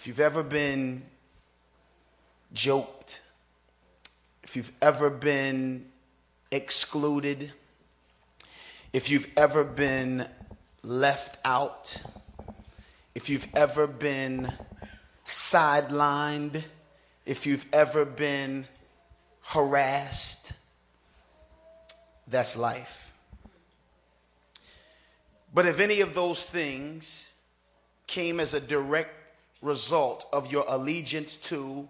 If you've ever been joked, if you've ever been excluded, if you've ever been left out, if you've ever been sidelined, if you've ever been harassed, that's life. But if any of those things came as a direct result of your allegiance to,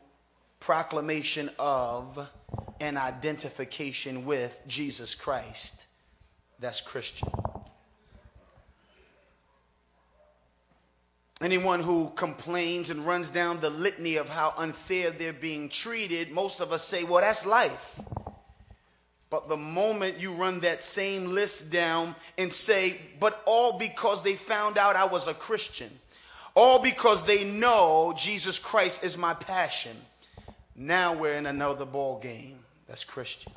proclamation of, and identification with Jesus Christ, that's Christian. Anyone who complains and runs down the litany of how unfair they're being treated, most of us say, well, that's life. But the moment you run that same list down and say, but all because they found out I was a Christian, all because they know Jesus Christ is my passion, now we're in another ball game. That's Christian.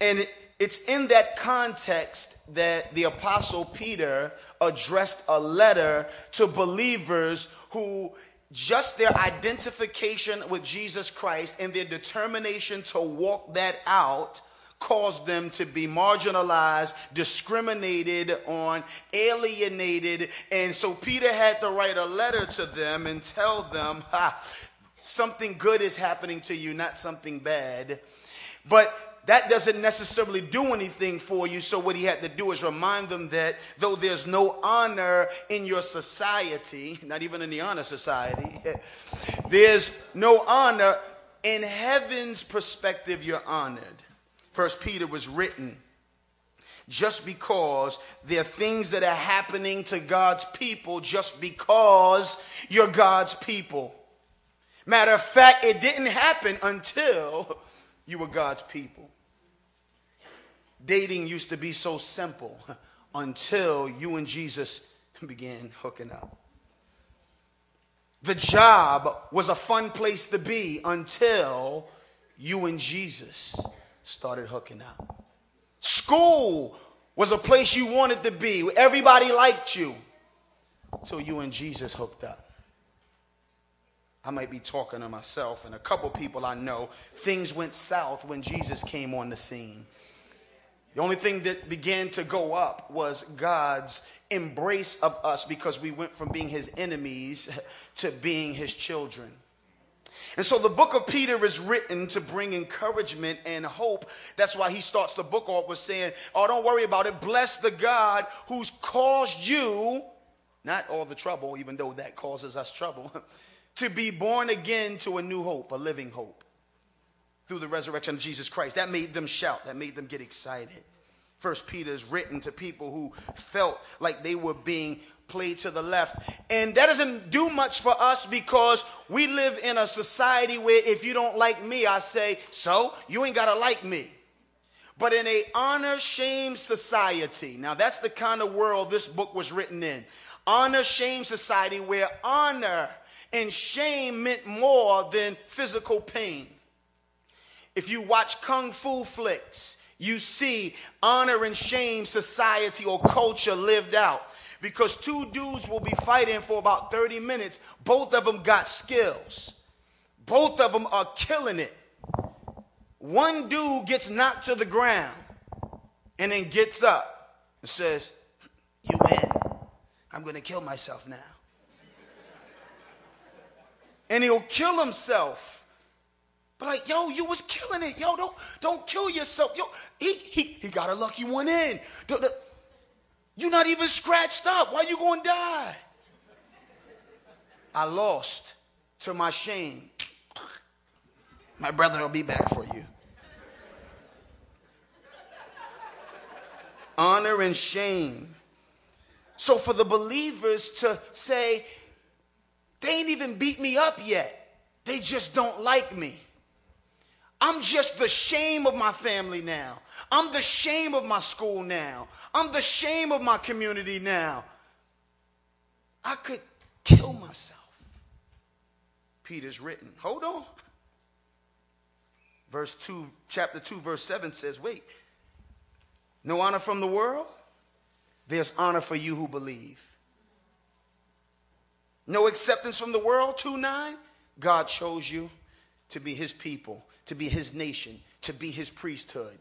And it's in that context that the Apostle Peter addressed a letter to believers who just their identification with Jesus Christ and their determination to walk that out caused them to be marginalized, discriminated on, alienated. And so Peter had to write a letter to them and tell them, something good is happening to you, not something bad. But that doesn't necessarily do anything for you. So, what he had to do is remind them that though there's no honor in your society, not even in the honor society, there's no honor in heaven's perspective, you're honored. First Peter was written just because there are things that are happening to God's people, just because you're God's people. Matter of fact, it didn't happen until you were God's people. Dating used to be so simple until you and Jesus began hooking up. The job was a fun place to be until you and Jesus started hooking up. School was a place you wanted to be. Everybody liked you until you and Jesus hooked up. I might be talking to myself and a couple people I know. Things went south when Jesus came on the scene. The only thing that began to go up was God's embrace of us because we went from being his enemies to being his children. And so the book of Peter is written to bring encouragement and hope. That's why he starts the book off with saying, Oh, don't worry about it. Bless the God who's caused you, not all the trouble, even though that causes us trouble, to be born again to a new hope, a living hope through the resurrection of Jesus Christ. That made them shout, that made them get excited. First Peter is written to people who felt like they were being played to the left. And that doesn't do much for us because we live in a society where if you don't like me, I say, so you ain't got to like me. But in a honor shame society, now that's the kind of world this book was written in. Honor shame society where honor and shame meant more than physical pain. If you watch kung fu flicks, you see honor and shame society or culture lived out. Because two dudes will be fighting for about 30 minutes. Both of them got skills, both of them are killing it. One dude gets knocked to the ground and then gets up and says, You win. I'm going to kill myself now. And he'll kill himself but like, yo, you was killing it. Yo, don't don't kill yourself. Yo, he he, he got a lucky one in. You're not even scratched up. Why are you gonna die? I lost to my shame. My brother will be back for you. Honor and shame. So for the believers to say, they ain't even beat me up yet. They just don't like me. I'm just the shame of my family now. I'm the shame of my school now. I'm the shame of my community now. I could kill myself. Peter's written. Hold on. Verse 2, chapter 2, verse 7 says, Wait, no honor from the world? There's honor for you who believe. No acceptance from the world, 2 9. God chose you to be his people, to be his nation, to be his priesthood.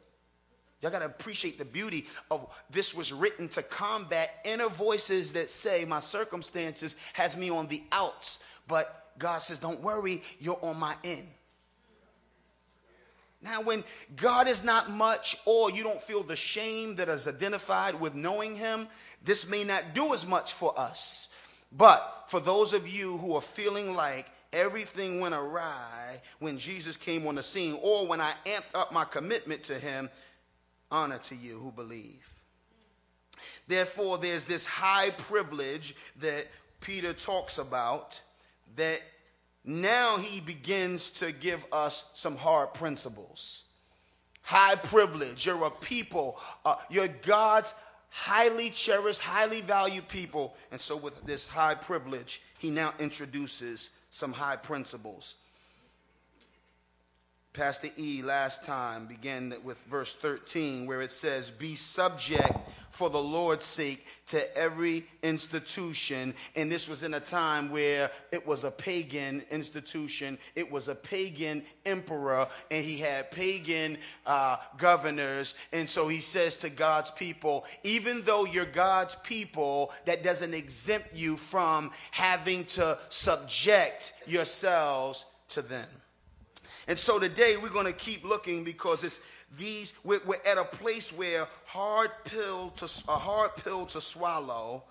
Y'all got to appreciate the beauty of this was written to combat inner voices that say my circumstances has me on the outs, but God says don't worry, you're on my end. Now, when God is not much, or you don't feel the shame that is identified with knowing Him, this may not do as much for us. But for those of you who are feeling like everything went awry when Jesus came on the scene, or when I amped up my commitment to Him, honor to you who believe. Therefore, there's this high privilege that Peter talks about that now he begins to give us some hard principles. High privilege. You're a people, uh, you're God's highly cherished, highly valued people. And so, with this high privilege, he now introduces some high principles. Pastor E last time began with verse 13, where it says, Be subject for the Lord's sake to every institution. And this was in a time where it was a pagan institution, it was a pagan emperor, and he had pagan uh, governors. And so he says to God's people, Even though you're God's people, that doesn't exempt you from having to subject yourselves to them. And so today we're going to keep looking because it's these we're, we're, at a place where hard pill to a hard pill to swallow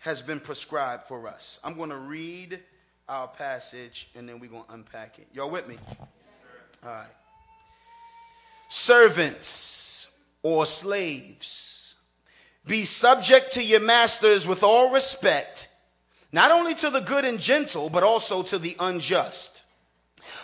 has been prescribed for us. I'm going to read our passage and then we're going to unpack it. Y'all with me? All right. Servants or slaves, be subject to your masters with all respect, not only to the good and gentle, but also to the unjust.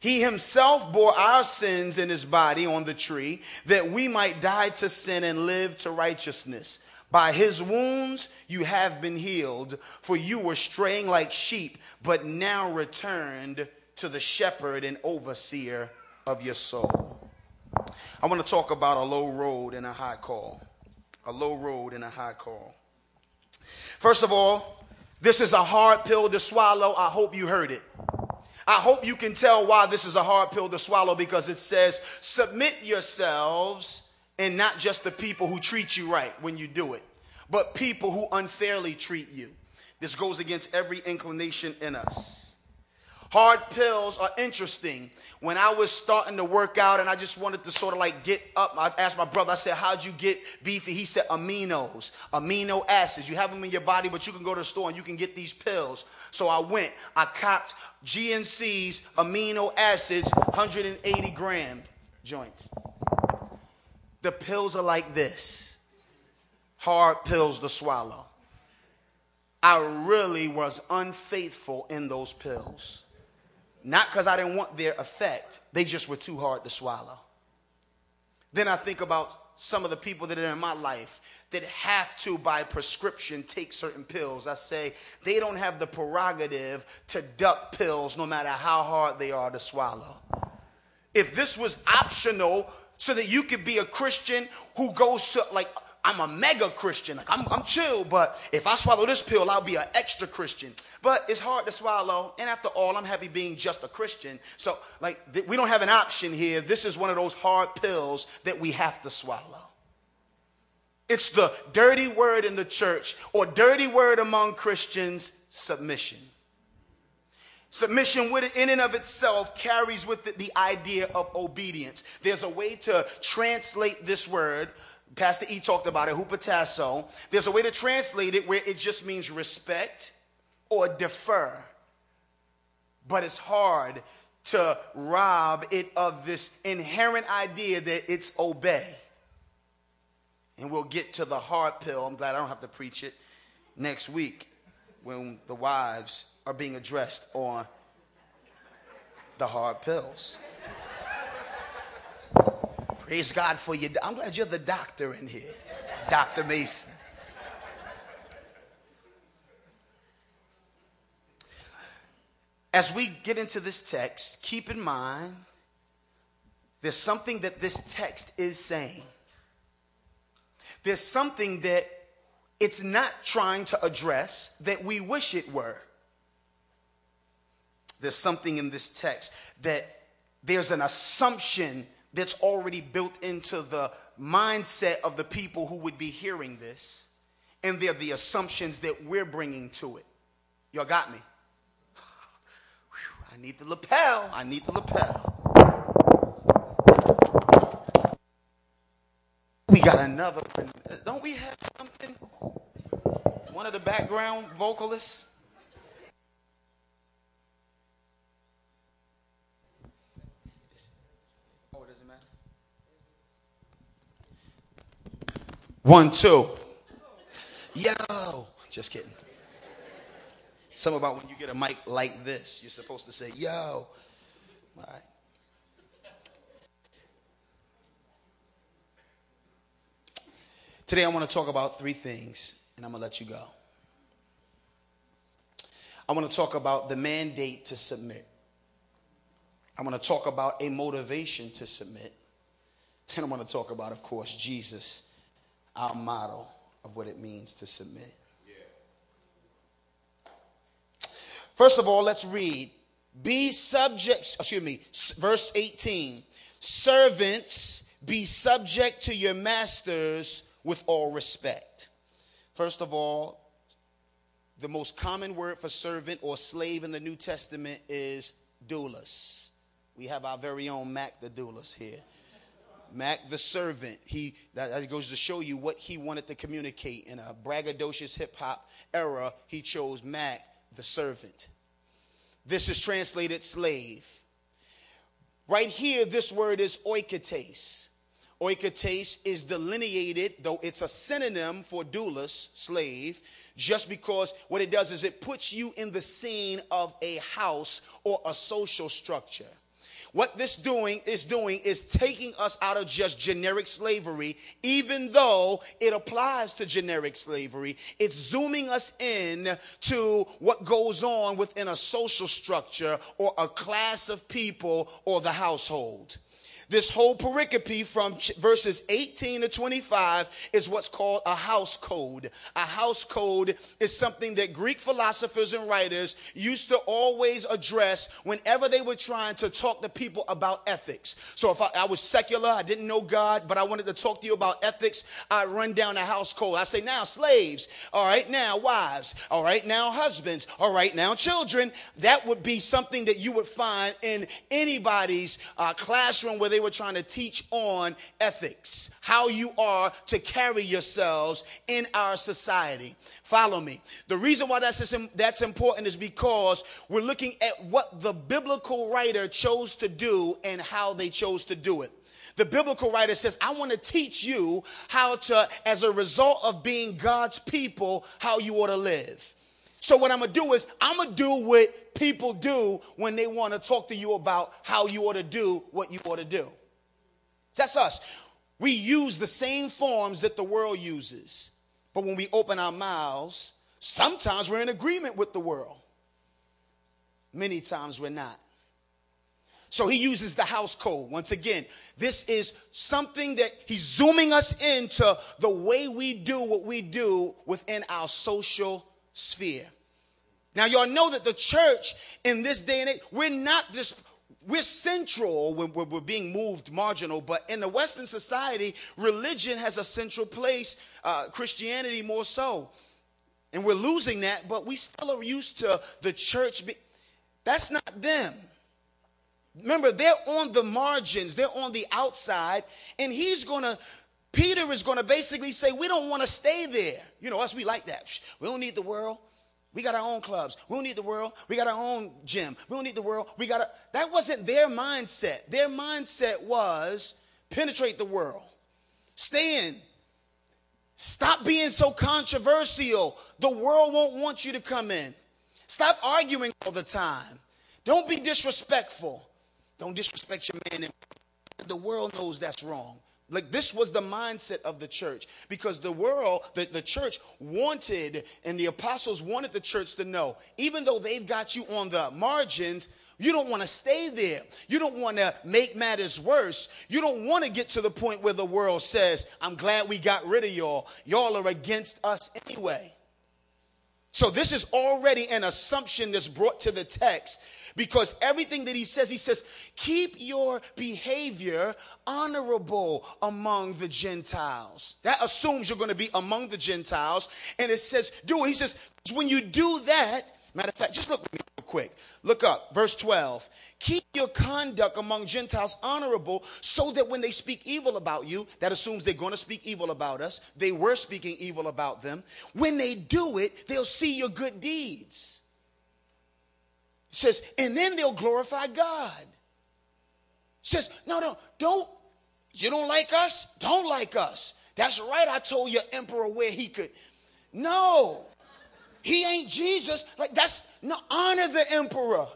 He himself bore our sins in his body on the tree that we might die to sin and live to righteousness. By his wounds you have been healed, for you were straying like sheep, but now returned to the shepherd and overseer of your soul. I want to talk about a low road and a high call. A low road and a high call. First of all, this is a hard pill to swallow. I hope you heard it. I hope you can tell why this is a hard pill to swallow because it says, submit yourselves and not just the people who treat you right when you do it, but people who unfairly treat you. This goes against every inclination in us. Hard pills are interesting. When I was starting to work out and I just wanted to sort of like get up, I asked my brother, I said, How'd you get beefy? He said, Aminos, amino acids. You have them in your body, but you can go to the store and you can get these pills. So I went, I copped GNC's amino acids, 180 gram joints. The pills are like this hard pills to swallow. I really was unfaithful in those pills. Not because I didn't want their effect, they just were too hard to swallow. Then I think about some of the people that are in my life that have to, by prescription, take certain pills. I say they don't have the prerogative to duck pills no matter how hard they are to swallow. If this was optional so that you could be a Christian who goes to, like, I'm a mega Christian, like, I'm, I'm chill, but if I swallow this pill, I'll be an extra Christian. But it's hard to swallow, and after all, I'm happy being just a Christian. So, like, th- we don't have an option here. This is one of those hard pills that we have to swallow. It's the dirty word in the church or dirty word among Christians submission. Submission in and of itself carries with it the idea of obedience. There's a way to translate this word Pastor E talked about it, hupotasso. There's a way to translate it where it just means respect or defer. But it's hard to rob it of this inherent idea that it's obey. And we'll get to the hard pill. I'm glad I don't have to preach it next week when the wives are being addressed on the hard pills. Praise God for you. I'm glad you're the doctor in here, Dr. Mason. As we get into this text, keep in mind there's something that this text is saying. There's something that it's not trying to address that we wish it were. There's something in this text that there's an assumption that's already built into the mindset of the people who would be hearing this, and they're the assumptions that we're bringing to it. Y'all got me? I need the lapel. I need the lapel. We got another. Don't we have something? One of the background vocalists? Oh, does it matter? One, two. Yo. Just kidding. Some about when you get a mic like this, you're supposed to say, yo. All right. Today I want to talk about three things, and I'm going to let you go. I want to talk about the mandate to submit. I want to talk about a motivation to submit. And I want to talk about, of course, Jesus, our model of what it means to submit. First of all, let's read. Be subjects, excuse me, verse 18. Servants, be subject to your masters with all respect. First of all, the most common word for servant or slave in the New Testament is doulos. We have our very own Mac the doulos here. Mac the servant. He that goes to show you what he wanted to communicate in a braggadocious hip hop era. He chose Mac the servant. This is translated slave. Right here, this word is oiketes. Oiketes is delineated, though it's a synonym for doulos, slave, just because what it does is it puts you in the scene of a house or a social structure. What this doing is doing is taking us out of just generic slavery, even though it applies to generic slavery. It's zooming us in to what goes on within a social structure or a class of people or the household. This whole pericope from verses 18 to 25 is what's called a house code. A house code is something that Greek philosophers and writers used to always address whenever they were trying to talk to people about ethics. So if I, I was secular, I didn't know God, but I wanted to talk to you about ethics, I run down a house code. I say, now slaves, all right, now wives, all right, now husbands, all right, now children. That would be something that you would find in anybody's uh, classroom where they they were trying to teach on ethics, how you are to carry yourselves in our society. Follow me. The reason why that's, that's important is because we're looking at what the biblical writer chose to do and how they chose to do it. The biblical writer says, I want to teach you how to, as a result of being God's people, how you ought to live. So, what I'm to do is, I'm to do what people do when they want to talk to you about how you ought to do what you ought to do. That's us. We use the same forms that the world uses. But when we open our mouths, sometimes we're in agreement with the world. Many times we're not. So he uses the house code. Once again, this is something that he's zooming us into the way we do what we do within our social sphere. Now, y'all know that the church in this day and age, we're not this, we're central when we're, we're, being moved marginal, but in the Western society, religion has a central place, uh, Christianity more so. And we're losing that, but we still are used to the church. Be- That's not them. Remember, they're on the margins, they're on the outside, and he's going to Peter is going to basically say, We don't want to stay there. You know, us, we like that. We don't need the world. We got our own clubs. We don't need the world. We got our own gym. We don't need the world. We got a, that wasn't their mindset. Their mindset was penetrate the world. Stay in. Stop being so controversial. The world won't want you to come in. Stop arguing all the time. Don't be disrespectful. Don't disrespect your man. The world knows that's wrong. Like this was the mindset of the church because the world, the, the church wanted, and the apostles wanted the church to know, even though they've got you on the margins, you don't want to stay there. You don't want to make matters worse. You don't want to get to the point where the world says, I'm glad we got rid of y'all. Y'all are against us anyway. So, this is already an assumption that's brought to the text because everything that he says, he says, keep your behavior honorable among the Gentiles. That assumes you're going to be among the Gentiles. And it says, do it. He says, when you do that, matter of fact, just look real quick. Look up, verse 12. Keep your conduct among Gentiles honorable so that when they speak evil about you, that assumes they're going to speak evil about us. They were speaking evil about them. When they do it, they'll see your good deeds it says, and then they'll glorify God. It says, no, no, don't, you don't like us? Don't like us. That's right, I told your emperor where he could. No, he ain't Jesus. Like, that's, no, honor the emperor.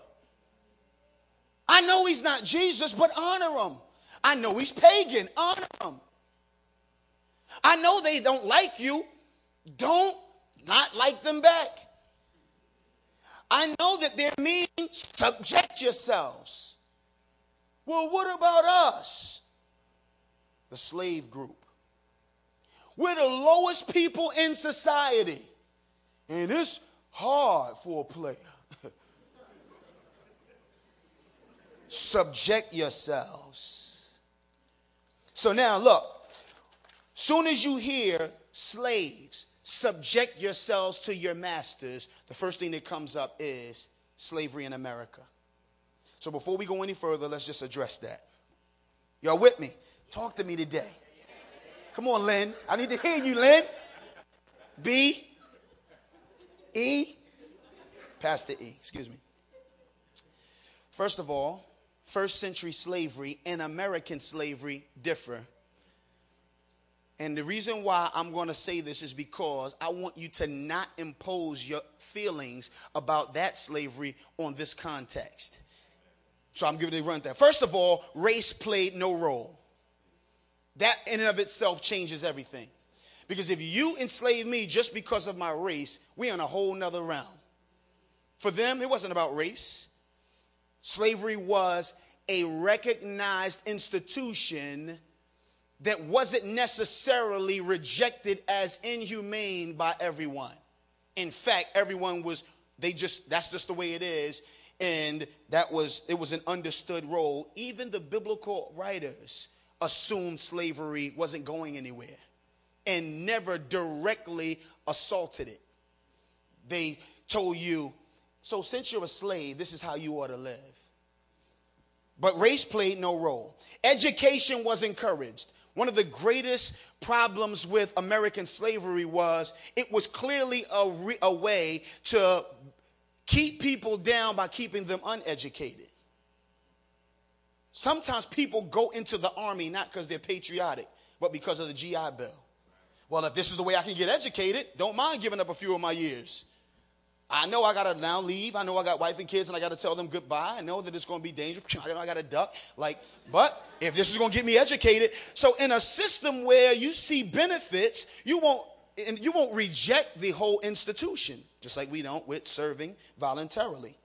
I know he's not Jesus, but honor him. I know he's pagan, honor him. I know they don't like you. Don't not like them back. I know that there means subject yourselves. Well, what about us? The slave group. We're the lowest people in society. And it's hard for a player. subject yourselves. So now look, soon as you hear slaves, subject yourselves to your masters, the first thing that comes up is slavery in America. So before we go any further, let's just address that. Y'all with me? Talk to me today. Come on, Lynn. I need to hear you, Lynn. B. E. Pastor E. Excuse me. First of all, first century slavery and American slavery differ and the reason why I'm going to say this is because I want you to not impose your feelings about that slavery on this context. So I'm giving you a run that. First of all, race played no role. That in and of itself changes everything. Because if you enslave me just because of my race, we're in a whole nother realm. For them, it wasn't about race. Slavery was a recognized institution that wasn't necessarily rejected as inhumane by everyone. In fact, everyone was, they just, that's just the way it is. And that was, it was an understood role. Even the biblical writers assumed slavery wasn't going anywhere and never directly assaulted it. They told you, so since you're a slave, this is how you ought to live. But race played no role. Education was encouraged. One of the greatest problems with American slavery was it was clearly a, re- a way to keep people down by keeping them uneducated. Sometimes people go into the army not because they're patriotic, but because of the GI Bill. Well, if this is the way I can get educated, don't mind giving up a few of my years. I know I gotta now leave. I know I got wife and kids, and I gotta tell them goodbye. I know that it's gonna be dangerous. I know I gotta duck. Like, but if this is gonna get me educated, so in a system where you see benefits, you won't and you won't reject the whole institution, just like we don't with serving voluntarily.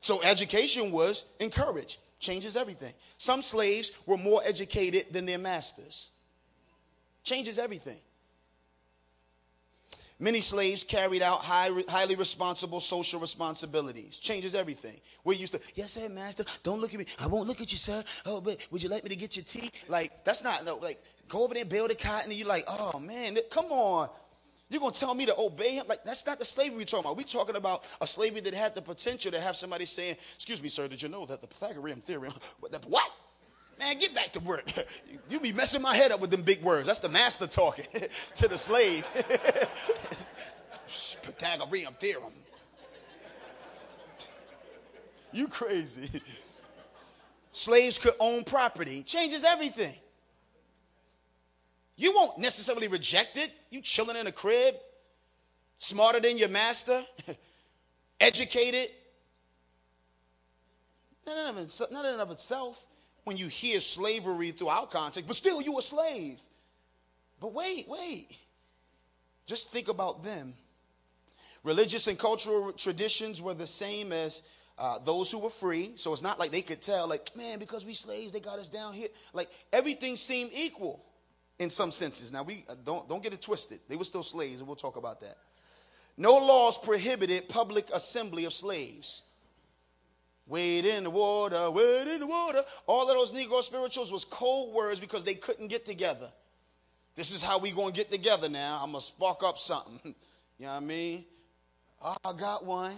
So education was encouraged. Changes everything. Some slaves were more educated than their masters. Changes everything. Many slaves carried out high, highly responsible social responsibilities. Changes everything. We're used to, yes, sir, master. Don't look at me. I won't look at you, sir. Oh, but would you like me to get your tea? Like, that's not, no, like, go over there build a cotton, and you're like, oh, man, come on. You're going to tell me to obey him? Like, that's not the slavery we're talking about. We're talking about a slavery that had the potential to have somebody saying, excuse me, sir, did you know that the Pythagorean theorem, what? Man, get back to work. You be messing my head up with them big words. That's the master talking to the slave. Pythagorean theorem. You crazy. Slaves could own property. Changes everything. You won't necessarily reject it. You chilling in a crib, smarter than your master, educated. Not in, of, in and of itself when you hear slavery throughout context, but still you a slave. But wait, wait. Just think about them. Religious and cultural traditions were the same as uh, those who were free. So it's not like they could tell, like, man, because we slaves, they got us down here. Like everything seemed equal in some senses. Now we uh, don't don't get it twisted. They were still slaves, and we'll talk about that. No laws prohibited public assembly of slaves. Wade in the water, wade in the water. All of those Negro spirituals was cold words because they couldn't get together. This is how we gonna get together now. I'm gonna spark up something. you know what I mean? Oh, I got one.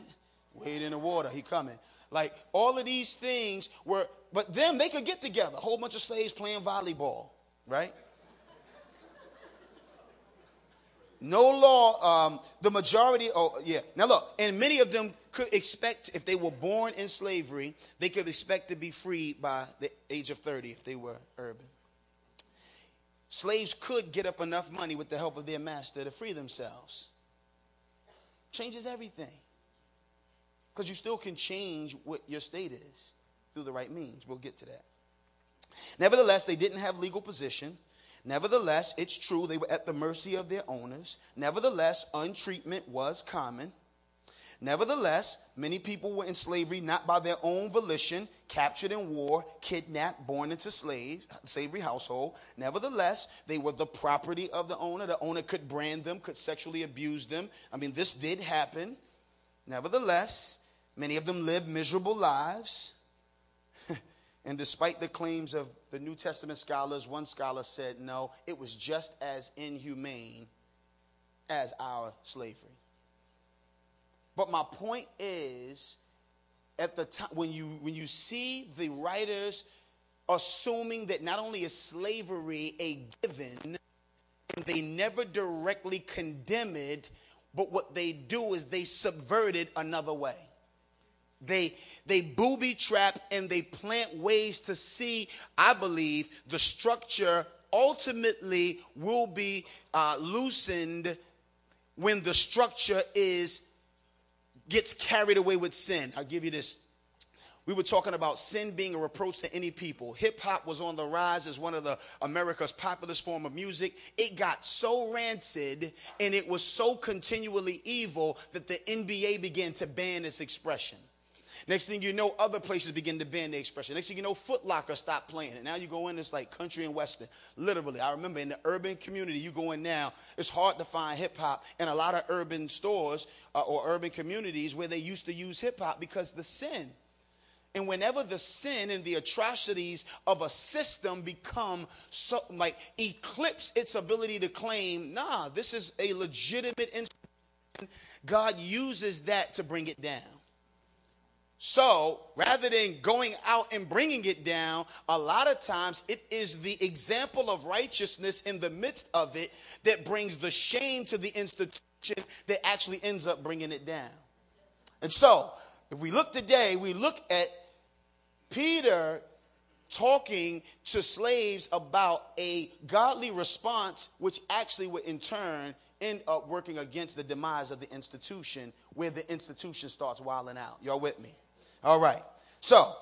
Wade in the water. He coming. Like all of these things were, but them they could get together. A whole bunch of slaves playing volleyball, right? No law, um, the majority, oh, yeah. Now look, and many of them could expect, if they were born in slavery, they could expect to be freed by the age of 30 if they were urban. Slaves could get up enough money with the help of their master to free themselves. Changes everything. Because you still can change what your state is through the right means. We'll get to that. Nevertheless, they didn't have legal position. Nevertheless, it's true they were at the mercy of their owners. Nevertheless, untreatment was common. Nevertheless, many people were in slavery not by their own volition, captured in war, kidnapped, born into slave, slavery household. Nevertheless, they were the property of the owner. The owner could brand them, could sexually abuse them. I mean, this did happen. Nevertheless, many of them lived miserable lives. And despite the claims of the New Testament scholars, one scholar said, no, it was just as inhumane as our slavery. But my point is, at the time when you when you see the writers assuming that not only is slavery a given, and they never directly condemn it, but what they do is they subvert it another way. They they booby trap and they plant ways to see, I believe, the structure ultimately will be uh, loosened when the structure is gets carried away with sin. I'll give you this. We were talking about sin being a reproach to any people. Hip hop was on the rise as one of the America's populous form of music. It got so rancid and it was so continually evil that the NBA began to ban its expression. Next thing you know, other places begin to ban the expression. Next thing you know, Foot Locker stopped playing it. Now you go in, it's like country and western. Literally, I remember in the urban community, you go in now, it's hard to find hip hop in a lot of urban stores uh, or urban communities where they used to use hip hop because the sin. And whenever the sin and the atrocities of a system become so like eclipse its ability to claim, nah, this is a legitimate institution, God uses that to bring it down. So rather than going out and bringing it down, a lot of times it is the example of righteousness in the midst of it that brings the shame to the institution that actually ends up bringing it down. And so, if we look today, we look at Peter talking to slaves about a godly response, which actually would in turn end up working against the demise of the institution, where the institution starts wilding out. Y'all with me? All right. So,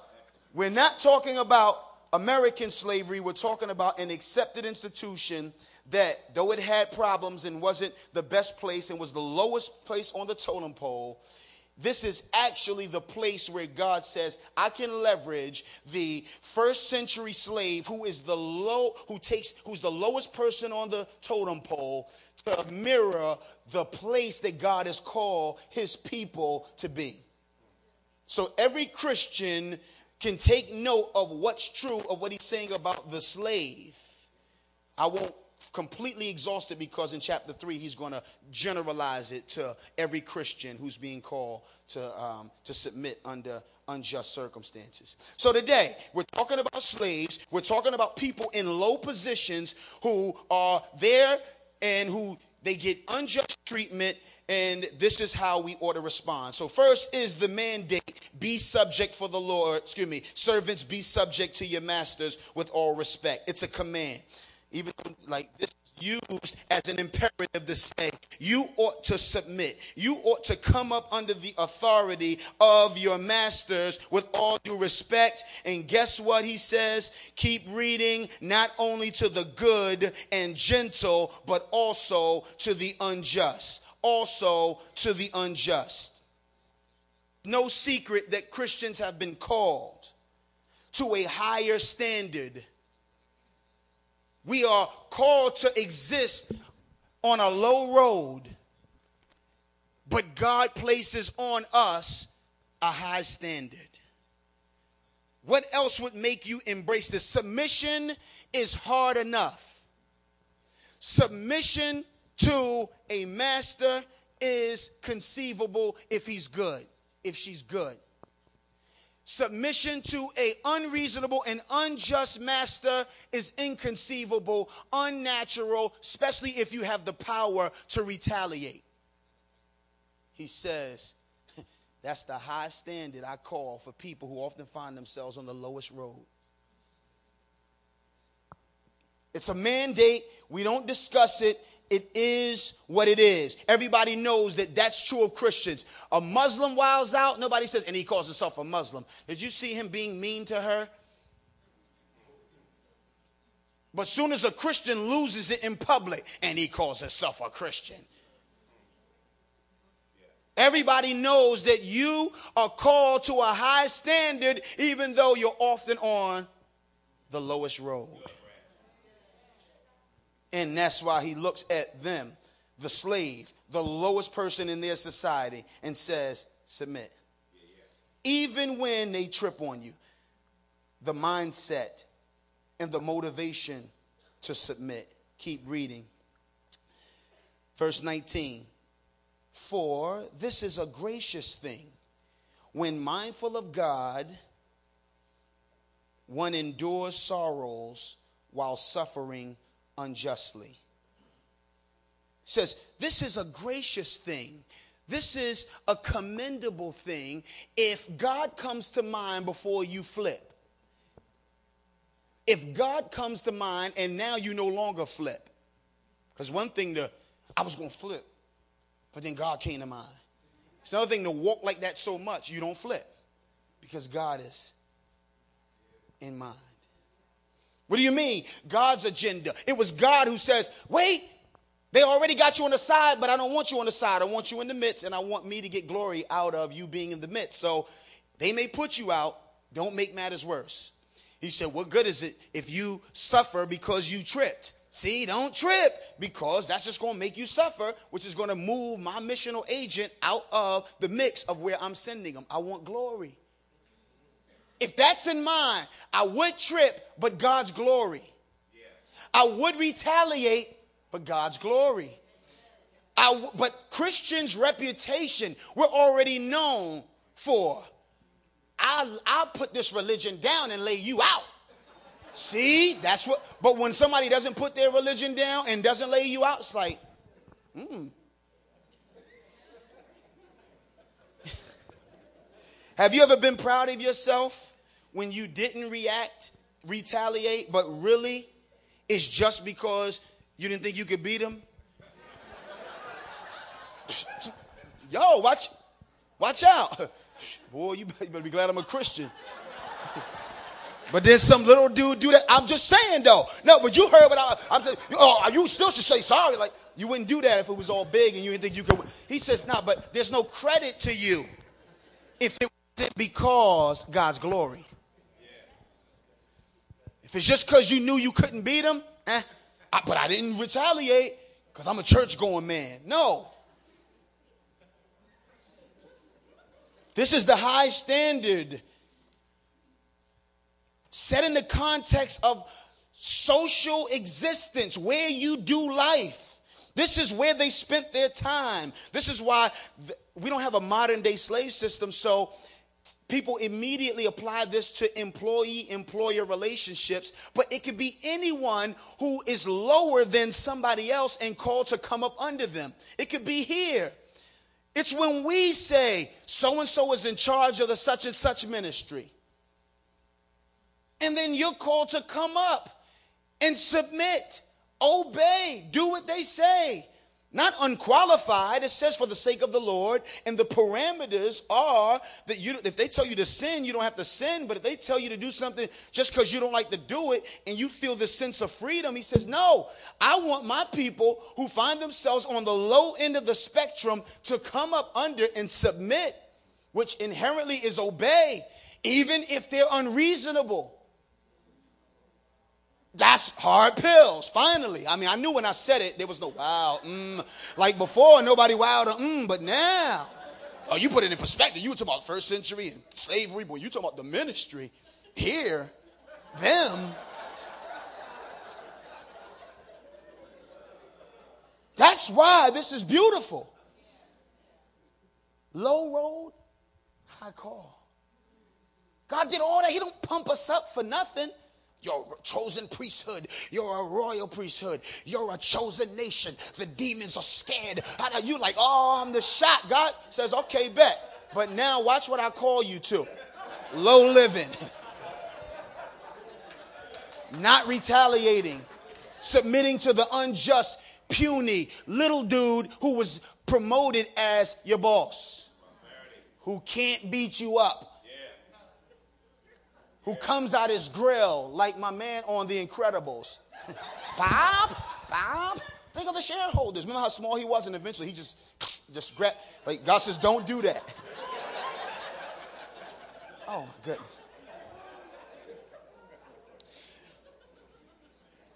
we're not talking about American slavery. We're talking about an accepted institution that, though it had problems and wasn't the best place and was the lowest place on the totem pole, this is actually the place where God says, I can leverage the first century slave who is the low, who takes, who's the lowest person on the totem pole to mirror the place that God has called his people to be. So every Christian can take note of what's true of what he's saying about the slave. I won't completely exhausted because in chapter 3 he's going to generalize it to every christian who's being called to, um, to submit under unjust circumstances so today we're talking about slaves we're talking about people in low positions who are there and who they get unjust treatment and this is how we ought to respond. So, first is the mandate be subject for the Lord, excuse me, servants be subject to your masters with all respect. It's a command. Even like this used as an imperative to say, you ought to submit. You ought to come up under the authority of your masters with all due respect. And guess what he says? Keep reading, not only to the good and gentle, but also to the unjust also to the unjust. No secret that Christians have been called to a higher standard. We are called to exist on a low road, but God places on us a high standard. What else would make you embrace this? Submission is hard enough. Submission to a master is conceivable if he's good, if she's good. Submission to a unreasonable and unjust master is inconceivable, unnatural, especially if you have the power to retaliate. He says, that's the high standard I call for people who often find themselves on the lowest road. It's a mandate. We don't discuss it. It is what it is. Everybody knows that that's true of Christians. A Muslim wiles out, nobody says, and he calls himself a Muslim. Did you see him being mean to her? But soon as a Christian loses it in public, and he calls himself a Christian. Everybody knows that you are called to a high standard, even though you're often on the lowest road. And that's why he looks at them, the slave, the lowest person in their society, and says, Submit. Even when they trip on you, the mindset and the motivation to submit. Keep reading. Verse 19 For this is a gracious thing when mindful of God, one endures sorrows while suffering unjustly. says, This is a gracious thing. This is a commendable thing if God comes to mind before you flip. If God comes to mind and now you no longer flip. Because one thing to, I was going to flip, but then God came to mind. It's another thing to walk like that so much you don't flip because God is in mind. What do you mean? God's agenda. It was God who says, wait, they already got you on the side, but I don't want you on the side. I want you in the midst, and I want me to get glory out of you being in the midst. So they may put you out. Don't make matters worse. He said, What good is it if you suffer because you tripped? See, don't trip because that's just going to make you suffer, which is going to move my missional agent out of the mix of where I'm sending them. I want glory. If that's in mind, I would trip, but God's glory. I would retaliate, but God's glory. I, but Christians' reputation, we're already known for. I'll, I'll put this religion down and lay you out. See, that's what, but when somebody doesn't put their religion down and doesn't lay you out, it's like, hmm. Have you ever been proud of yourself when you didn't react, retaliate, but really it's just because you didn't think you could beat him? Yo, watch, watch out. Boy, you better be glad I'm a Christian. But then some little dude do that. I'm just saying though. No, but you heard what I, am saying. Oh, you still should say sorry. Like you wouldn't do that if it was all big and you didn't think you could. He says, nah, but there's no credit to you if it because God's glory. If it's just because you knew you couldn't beat him, eh, I, but I didn't retaliate because I'm a church going man. No. This is the high standard set in the context of social existence, where you do life. This is where they spent their time. This is why we don't have a modern day slave system. So people immediately apply this to employee employer relationships, but it could be anyone who is lower than somebody else and called to come up under them. It could be here. It's when we say so and so is in charge of the such and such ministry. And then you're called to come up and submit, obey, do what they say. Not unqualified. It says for the sake of the Lord. And the parameters are that you, if they tell you to sin, you don't have to sin. But if they tell you to do something just because you don't like to do it and you feel this sense of freedom, he says, no, I want my people who find themselves on the low end of the spectrum to come up under and submit, which inherently is obey, even if they're unreasonable. That's hard pills, finally. I mean, I knew when I said it, there was no wow, mm. Like before, nobody wowed, mm, but now, oh, you put it in perspective. You were talking about first century and slavery, boy, you talking about the ministry. Here, them. That's why this is beautiful. Low road, high call. God did all that. He don't pump us up for nothing. You're a chosen priesthood. You're a royal priesthood. You're a chosen nation. The demons are scared. You like, oh, I'm the shot. God says, okay, bet. But now watch what I call you to. Low living. Not retaliating. Submitting to the unjust, puny little dude who was promoted as your boss. Who can't beat you up who comes out his grill like my man on The Incredibles. Bob, Bob, think of the shareholders. Remember how small he was, and eventually he just, just grabbed. Like God says, don't do that. oh my goodness.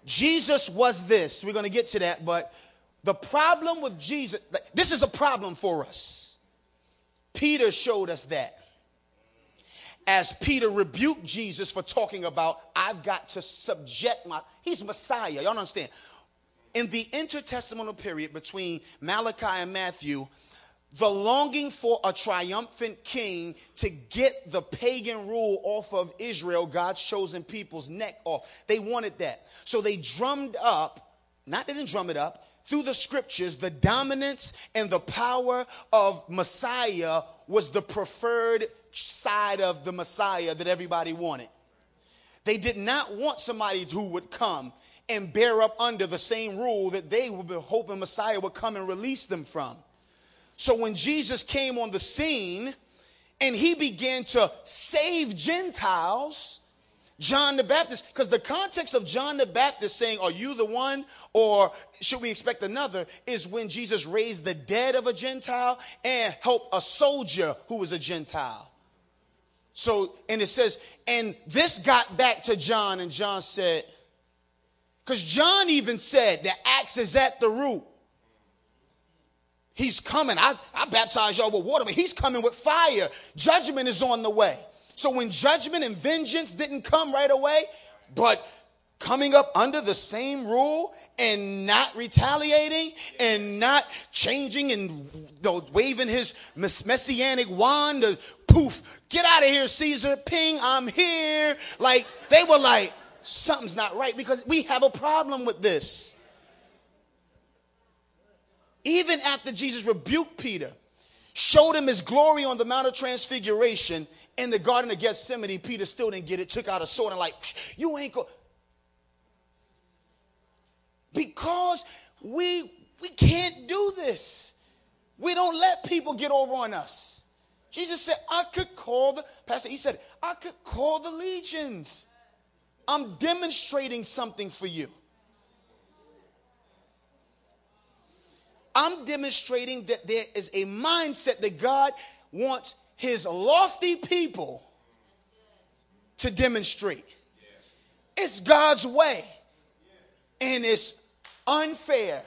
Jesus was this. We're going to get to that, but the problem with Jesus, this is a problem for us. Peter showed us that as Peter rebuked Jesus for talking about, I've got to subject my, he's Messiah. Y'all understand? In the intertestamental period between Malachi and Matthew, the longing for a triumphant king to get the pagan rule off of Israel, God's chosen people's neck off. They wanted that. So they drummed up, not they didn't drum it up, through the scriptures, the dominance and the power of Messiah was the preferred side of the Messiah that everybody wanted. They did not want somebody who would come and bear up under the same rule that they were hoping Messiah would come and release them from. So when Jesus came on the scene and he began to save Gentiles, John the Baptist, because the context of John the Baptist saying, Are you the one or should we expect another? is when Jesus raised the dead of a Gentile and helped a soldier who was a Gentile. So, and it says, and this got back to John, and John said, because John even said the axe is at the root. He's coming. I, I baptize y'all with water, but he's coming with fire. Judgment is on the way. So when judgment and vengeance didn't come right away, but coming up under the same rule and not retaliating and not changing and you know, waving his messianic wand to poof, get out of here, Caesar, ping, I'm here. Like, they were like, something's not right because we have a problem with this. Even after Jesus rebuked Peter, showed him his glory on the Mount of Transfiguration in the Garden of Gethsemane, Peter still didn't get it, took out a sword and like, you ain't go. Because we we can't do this. We don't let people get over on us. Jesus said, I could call the pastor, he said, I could call the legions. I'm demonstrating something for you. I'm demonstrating that there is a mindset that God wants his lofty people to demonstrate. It's God's way. And it's unfair.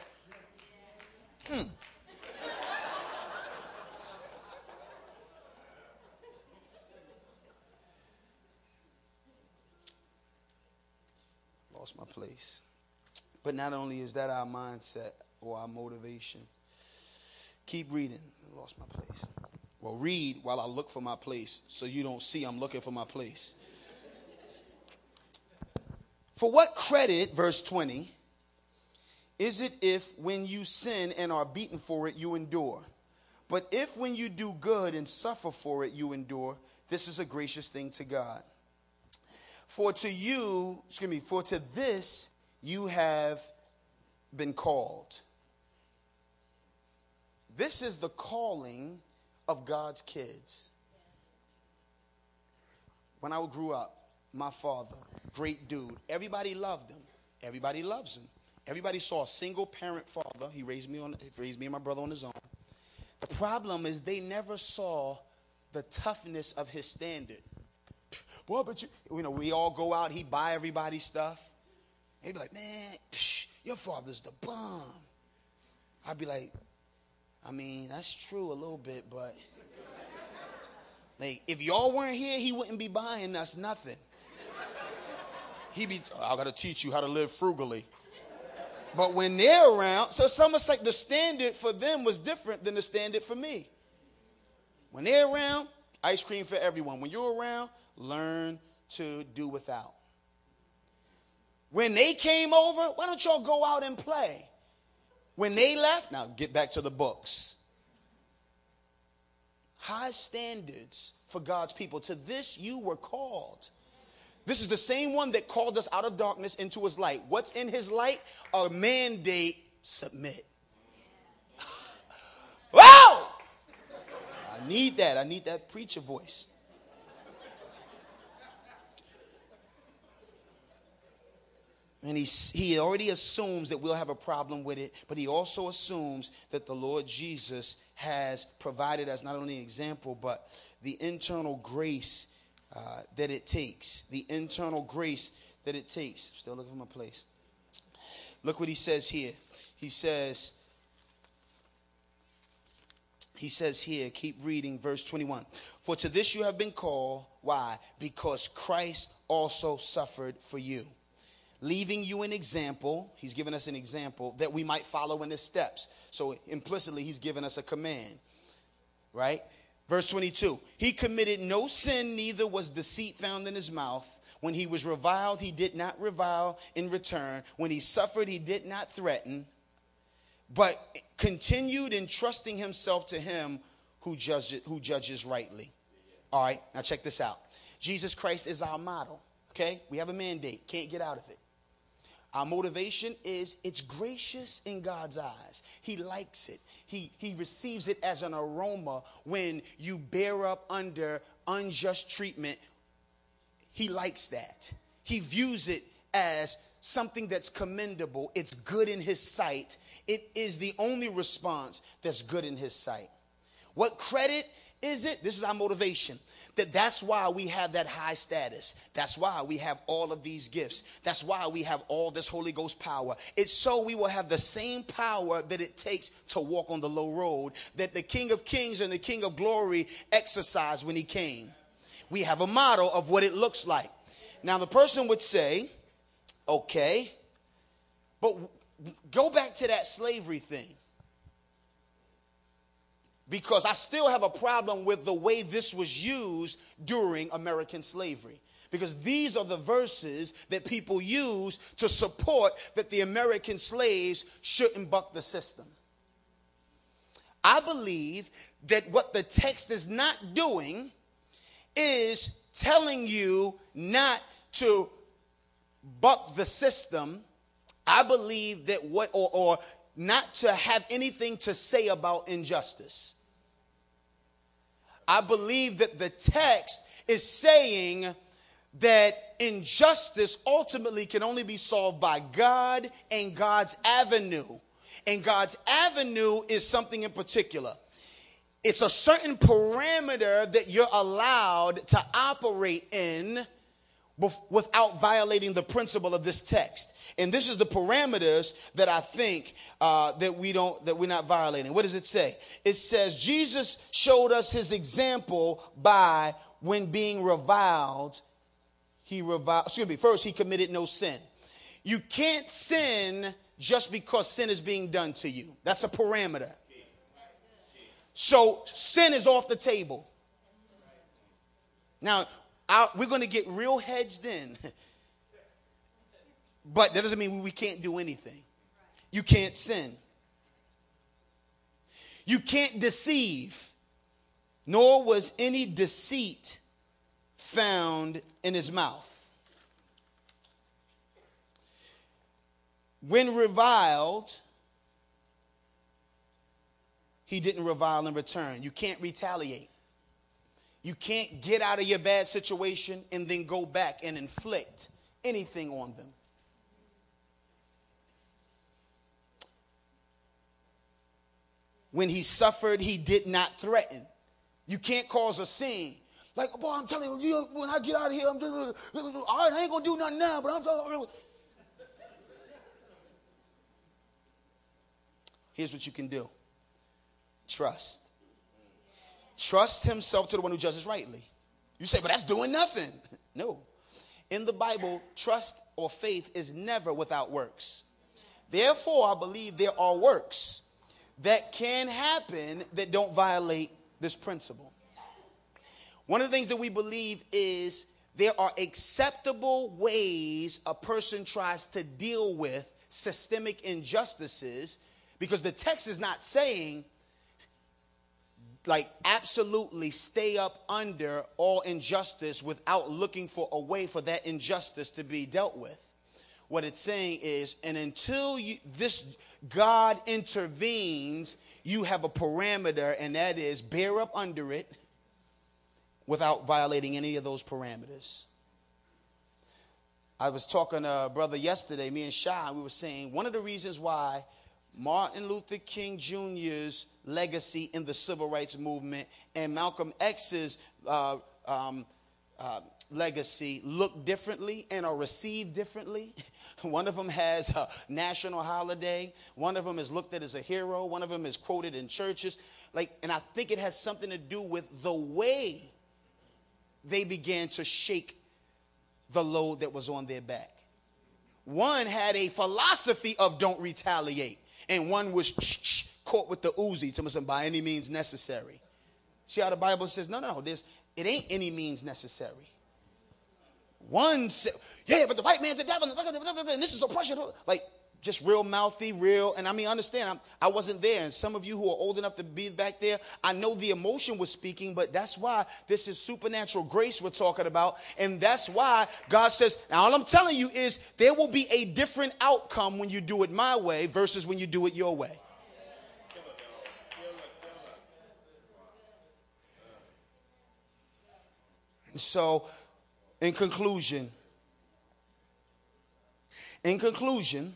Hmm. lost my place. But not only is that our mindset or our motivation, keep reading. Lost my place. Well, read while I look for my place so you don't see I'm looking for my place. For what credit, verse 20, is it if when you sin and are beaten for it, you endure? But if when you do good and suffer for it, you endure, this is a gracious thing to God. For to you, excuse me, for to this you have been called. This is the calling of God's kids. When I grew up, my father, great dude, everybody loved him. Everybody loves him. Everybody saw a single parent father. He raised me on raised me and my brother on his own. The problem is they never saw the toughness of his standard. Well, but you, you know, we all go out, he buy everybody stuff. He'd be like, man, psh, your father's the bomb. I'd be like, I mean, that's true a little bit, but like, if y'all weren't here, he wouldn't be buying us nothing. He'd be, oh, I gotta teach you how to live frugally. But when they're around, so it's almost like the standard for them was different than the standard for me. When they're around, ice cream for everyone. When you're around, learn to do without. When they came over, why don't y'all go out and play? When they left, now get back to the books. High standards for God's people. To this you were called. This is the same one that called us out of darkness into his light. What's in his light? A mandate submit. wow! I need that. I need that preacher voice. And he, he already assumes that we'll have a problem with it, but he also assumes that the Lord Jesus has provided us not only an example, but the internal grace uh, that it takes. The internal grace that it takes. Still looking for my place. Look what he says here. He says, he says here, keep reading verse 21. For to this you have been called. Why? Because Christ also suffered for you leaving you an example. He's given us an example that we might follow in his steps. So implicitly, he's given us a command, right? Verse 22 He committed no sin, neither was deceit found in his mouth. When he was reviled, he did not revile in return. When he suffered, he did not threaten, but continued entrusting himself to him who judges, who judges rightly. All right, now check this out. Jesus Christ is our model. Okay? We have a mandate, can't get out of it. Our motivation is it's gracious in God's eyes. He likes it. He, he receives it as an aroma when you bear up under unjust treatment. He likes that. He views it as something that's commendable. It's good in his sight. It is the only response that's good in his sight. What credit is it? This is our motivation. That that's why we have that high status. That's why we have all of these gifts. That's why we have all this Holy Ghost power. It's so we will have the same power that it takes to walk on the low road that the King of Kings and the King of Glory exercised when he came. We have a model of what it looks like. Now the person would say, okay, but go back to that slavery thing because I still have a problem with the way this was used during American slavery. Because these are the verses that people use to support that the American slaves shouldn't buck the system. I believe that what the text is not doing is telling you not to buck the system. I believe that what, or, or not to have anything to say about injustice. I believe that the text is saying that injustice ultimately can only be solved by God and God's avenue. And God's avenue is something in particular. It's a certain parameter that you're allowed to operate in without violating the principle of this text. And this is the parameters that I think uh, that we don't that we're not violating. What does it say? It says Jesus showed us his example by when being reviled, he reviled. Excuse me. First, he committed no sin. You can't sin just because sin is being done to you. That's a parameter. So sin is off the table. Now, we're going to get real hedged in. but that doesn't mean we can't do anything. You can't sin. You can't deceive, nor was any deceit found in his mouth. When reviled, he didn't revile in return. You can't retaliate. You can't get out of your bad situation and then go back and inflict anything on them. When he suffered, he did not threaten. You can't cause a scene. Like, boy, I'm telling you, when I get out of here, I'm all right, I ain't gonna do nothing now, but I'm telling Here's what you can do trust. Trust himself to the one who judges rightly. You say, but that's doing nothing. No. In the Bible, trust or faith is never without works. Therefore, I believe there are works that can happen that don't violate this principle. One of the things that we believe is there are acceptable ways a person tries to deal with systemic injustices because the text is not saying like absolutely stay up under all injustice without looking for a way for that injustice to be dealt with. What it's saying is, and until you, this God intervenes, you have a parameter, and that is bear up under it without violating any of those parameters. I was talking to a brother yesterday, me and Shy, we were saying one of the reasons why Martin Luther King Jr.'s legacy in the civil rights movement and Malcolm X's uh, um, uh, legacy look differently and are received differently. One of them has a national holiday. One of them is looked at as a hero. One of them is quoted in churches. Like, and I think it has something to do with the way they began to shake the load that was on their back. One had a philosophy of don't retaliate and one was caught with the Uzi to him by any means necessary. See how the Bible says, no, no, this it ain't any means necessary. One said, yeah, but the white man's the devil, and this is oppression. Like, just real mouthy, real. And I mean, understand, I'm, I was not there. And some of you who are old enough to be back there, I know the emotion was speaking, but that's why this is supernatural grace we're talking about. And that's why God says, now all I'm telling you is there will be a different outcome when you do it my way versus when you do it your way. And so, in conclusion, in conclusion,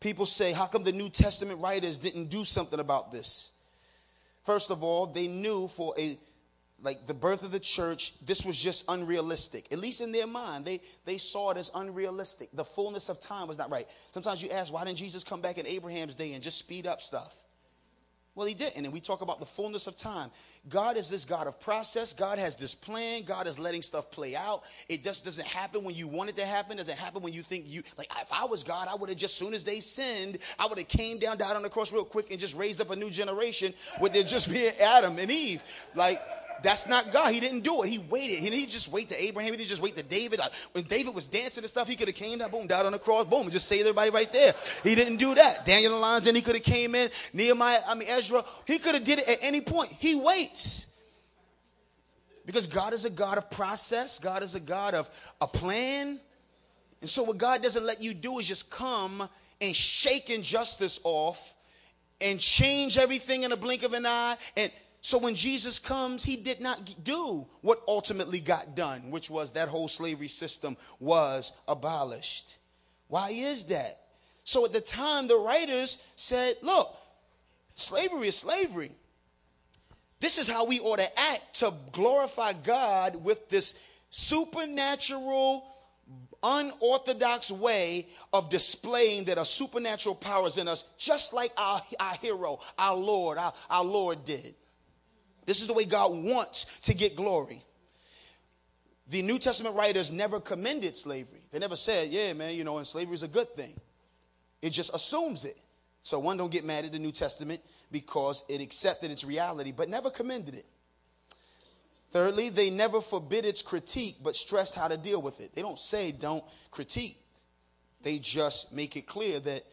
people say, how come the New Testament writers didn't do something about this? First of all, they knew for a like the birth of the church, this was just unrealistic. At least in their mind, they, they saw it as unrealistic. The fullness of time was not right. Sometimes you ask, why didn't Jesus come back in Abraham's day and just speed up stuff? Well, he didn't. And we talk about the fullness of time. God is this God of process. God has this plan. God is letting stuff play out. It just doesn't happen when you want it to happen. Doesn't happen when you think you like. If I was God, I would have just soon as they sinned, I would have came down, died on the cross real quick, and just raised up a new generation. with there just being Adam and Eve? Like that's not God. He didn't do it. He waited. He didn't just wait to Abraham. He didn't just wait to David. Uh, when David was dancing and stuff, he could have came down, boom, died on the cross, boom, and just saved everybody right there. He didn't do that. Daniel the lions, then he could have came in. Nehemiah, I mean Ezra, he could have did it at any point. He waits. Because God is a God of process. God is a God of a plan. And so what God doesn't let you do is just come and shake injustice off and change everything in a blink of an eye and so when Jesus comes, he did not do what ultimately got done, which was that whole slavery system was abolished. Why is that? So at the time, the writers said, look, slavery is slavery. This is how we ought to act to glorify God with this supernatural, unorthodox way of displaying that a supernatural power is in us, just like our, our hero, our Lord, our, our Lord did. This is the way God wants to get glory. the New Testament writers never commended slavery. They never said, yeah, man, you know, and slavery is a good thing. It just assumes it. So one don't get mad at the New Testament because it accepted its reality, but never commended it. Thirdly, they never forbid its critique, but stressed how to deal with it. They don't say don't critique. They just make it clear that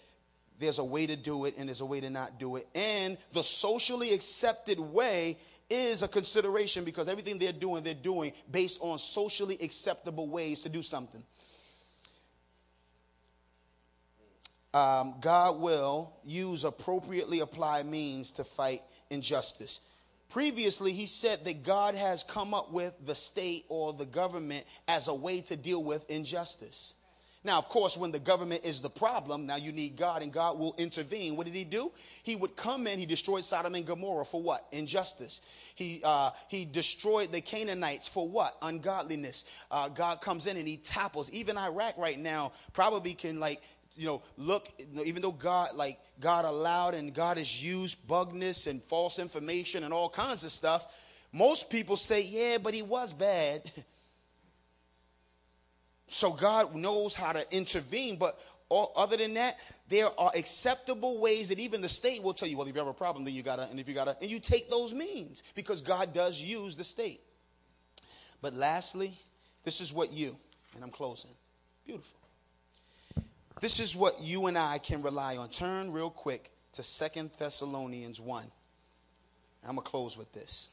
there's a way to do it and there's a way to not do it. And the socially accepted way is a consideration because everything they're doing, they're doing based on socially acceptable ways to do something. Um, God will use appropriately applied means to fight injustice. Previously, he said that God has come up with the state or the government as a way to deal with injustice. Now, of course, when the government is the problem, now you need God and God will intervene. What did he do? He would come in, he destroyed Sodom and Gomorrah for what? Injustice. He, uh, he destroyed the Canaanites for what? Ungodliness. Uh, God comes in and he topples. Even Iraq right now probably can like you know, look, even though God, like, God allowed and God has used bugness and false information and all kinds of stuff, most people say, yeah, but he was bad. So God knows how to intervene, but all, other than that, there are acceptable ways that even the state will tell you, well, if you have a problem, then you gotta, and if you gotta, and you take those means because God does use the state. But lastly, this is what you, and I'm closing. Beautiful. This is what you and I can rely on. Turn real quick to Second Thessalonians 1. I'm going to close with this.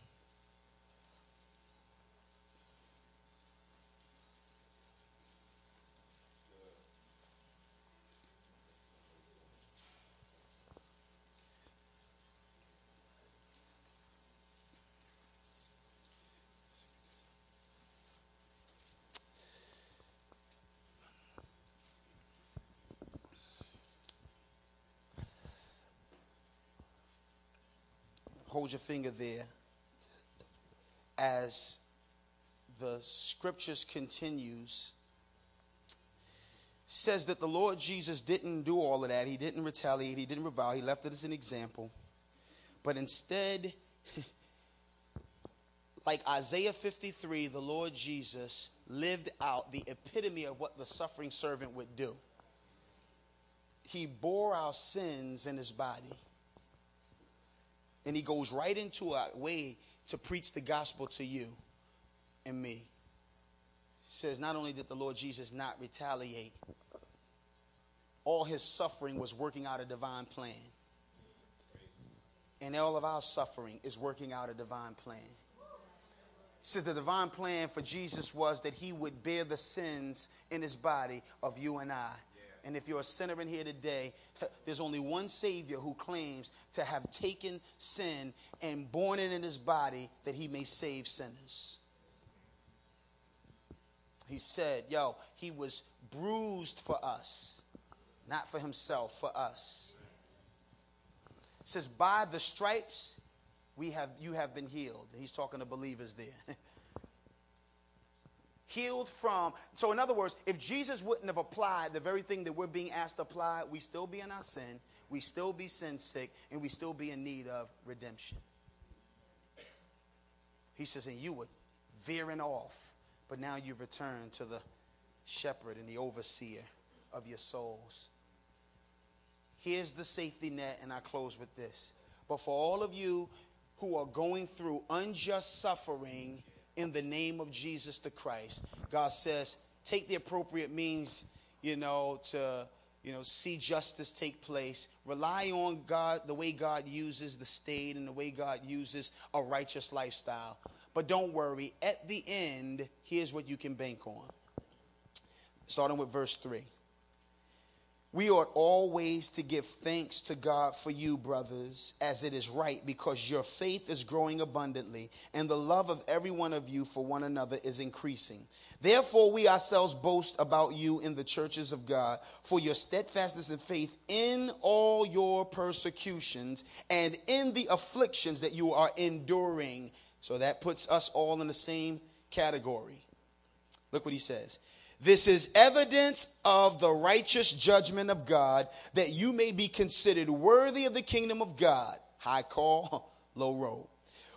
Hold your finger there as the scriptures continues says that the Lord Jesus didn't do all of that. He didn't retaliate. He didn't revile. He left it as an example. But instead, like Isaiah 53, the Lord Jesus lived out the epitome of what the suffering servant would do. He bore our sins in his body and he goes right into a way to preach the gospel to you and me. says not only did the Lord Jesus not retaliate, all his suffering was working out a divine plan. And all of our suffering is working out a divine plan. says the divine plan for Jesus was that he would bear the sins in his body of you and I. And if you're a sinner in here today, there's only one Savior who claims to have taken sin and borne it in his body that he may save sinners. He said, Yo, he was bruised for us, not for himself, for us. It says, By the stripes we have you have been healed. And he's talking to believers there. healed from. So, in other words, if Jesus wouldn't have applied the very thing that we're being asked to apply, we still be in our sin, we still be sin sick, and we still be in need of redemption. He says, and you were veering off, but now you've returned to the shepherd and the overseer of your souls. Here's the safety net, and I close with this. But for all of you who are going through unjust suffering, in the name of Jesus the Christ. God says, take the appropriate means, you know, to you know, see justice take place. Rely on God, the way God uses the state and the way God uses a righteous lifestyle. But don't worry, at the end, here's what you can bank on. Starting with verse 3. We ought always to give thanks to God for you, brothers, as it is right, because your faith is growing abundantly, and the love of every one of you for one another is increasing. Therefore, we ourselves boast about you in the churches of God for your steadfastness and faith in all your persecutions and in the afflictions that you are enduring. So that puts us all in the same category. Look what he says. This is evidence of the righteous judgment of God, that you may be considered worthy of the kingdom of God. High call, low road.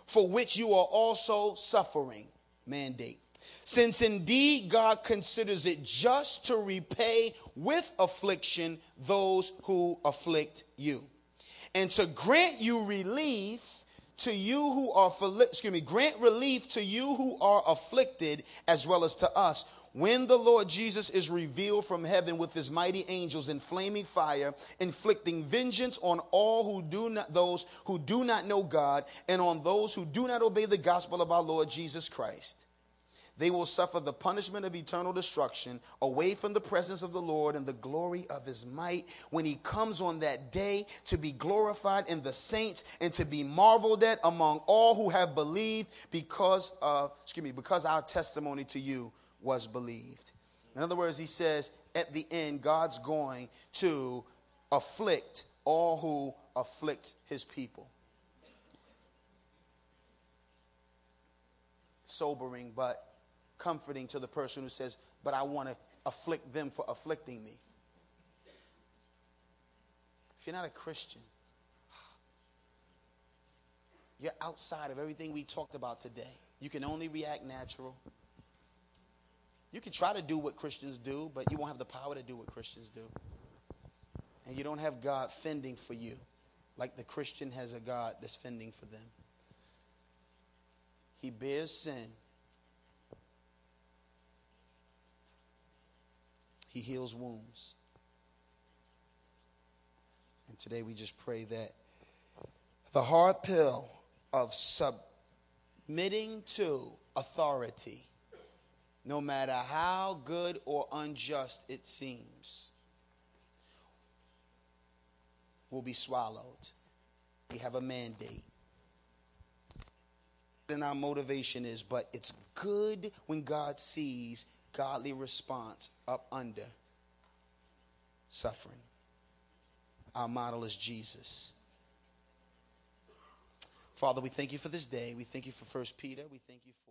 For which you are also suffering. Mandate. since indeed God considers it just to repay with affliction those who afflict you, and to grant you relief to you who are excuse me grant relief to you who are afflicted as well as to us when the Lord Jesus is revealed from heaven with his mighty angels in flaming fire, inflicting vengeance on all who do not, those who do not know God and on those who do not obey the gospel of our Lord Jesus Christ. They will suffer the punishment of eternal destruction away from the presence of the Lord and the glory of his might when he comes on that day to be glorified in the saints and to be marveled at among all who have believed because of, excuse me, because our testimony to you was believed. In other words, he says at the end, God's going to afflict all who afflict his people. Sobering, but comforting to the person who says, But I want to afflict them for afflicting me. If you're not a Christian, you're outside of everything we talked about today. You can only react natural. You can try to do what Christians do, but you won't have the power to do what Christians do. And you don't have God fending for you like the Christian has a God that's fending for them. He bears sin. He heals wounds. And today we just pray that the hard pill of submitting to authority no matter how good or unjust it seems, will be swallowed. We have a mandate. And our motivation is, but it's good when God sees godly response up under suffering. Our model is Jesus. Father, we thank you for this day. We thank you for First Peter. We thank you for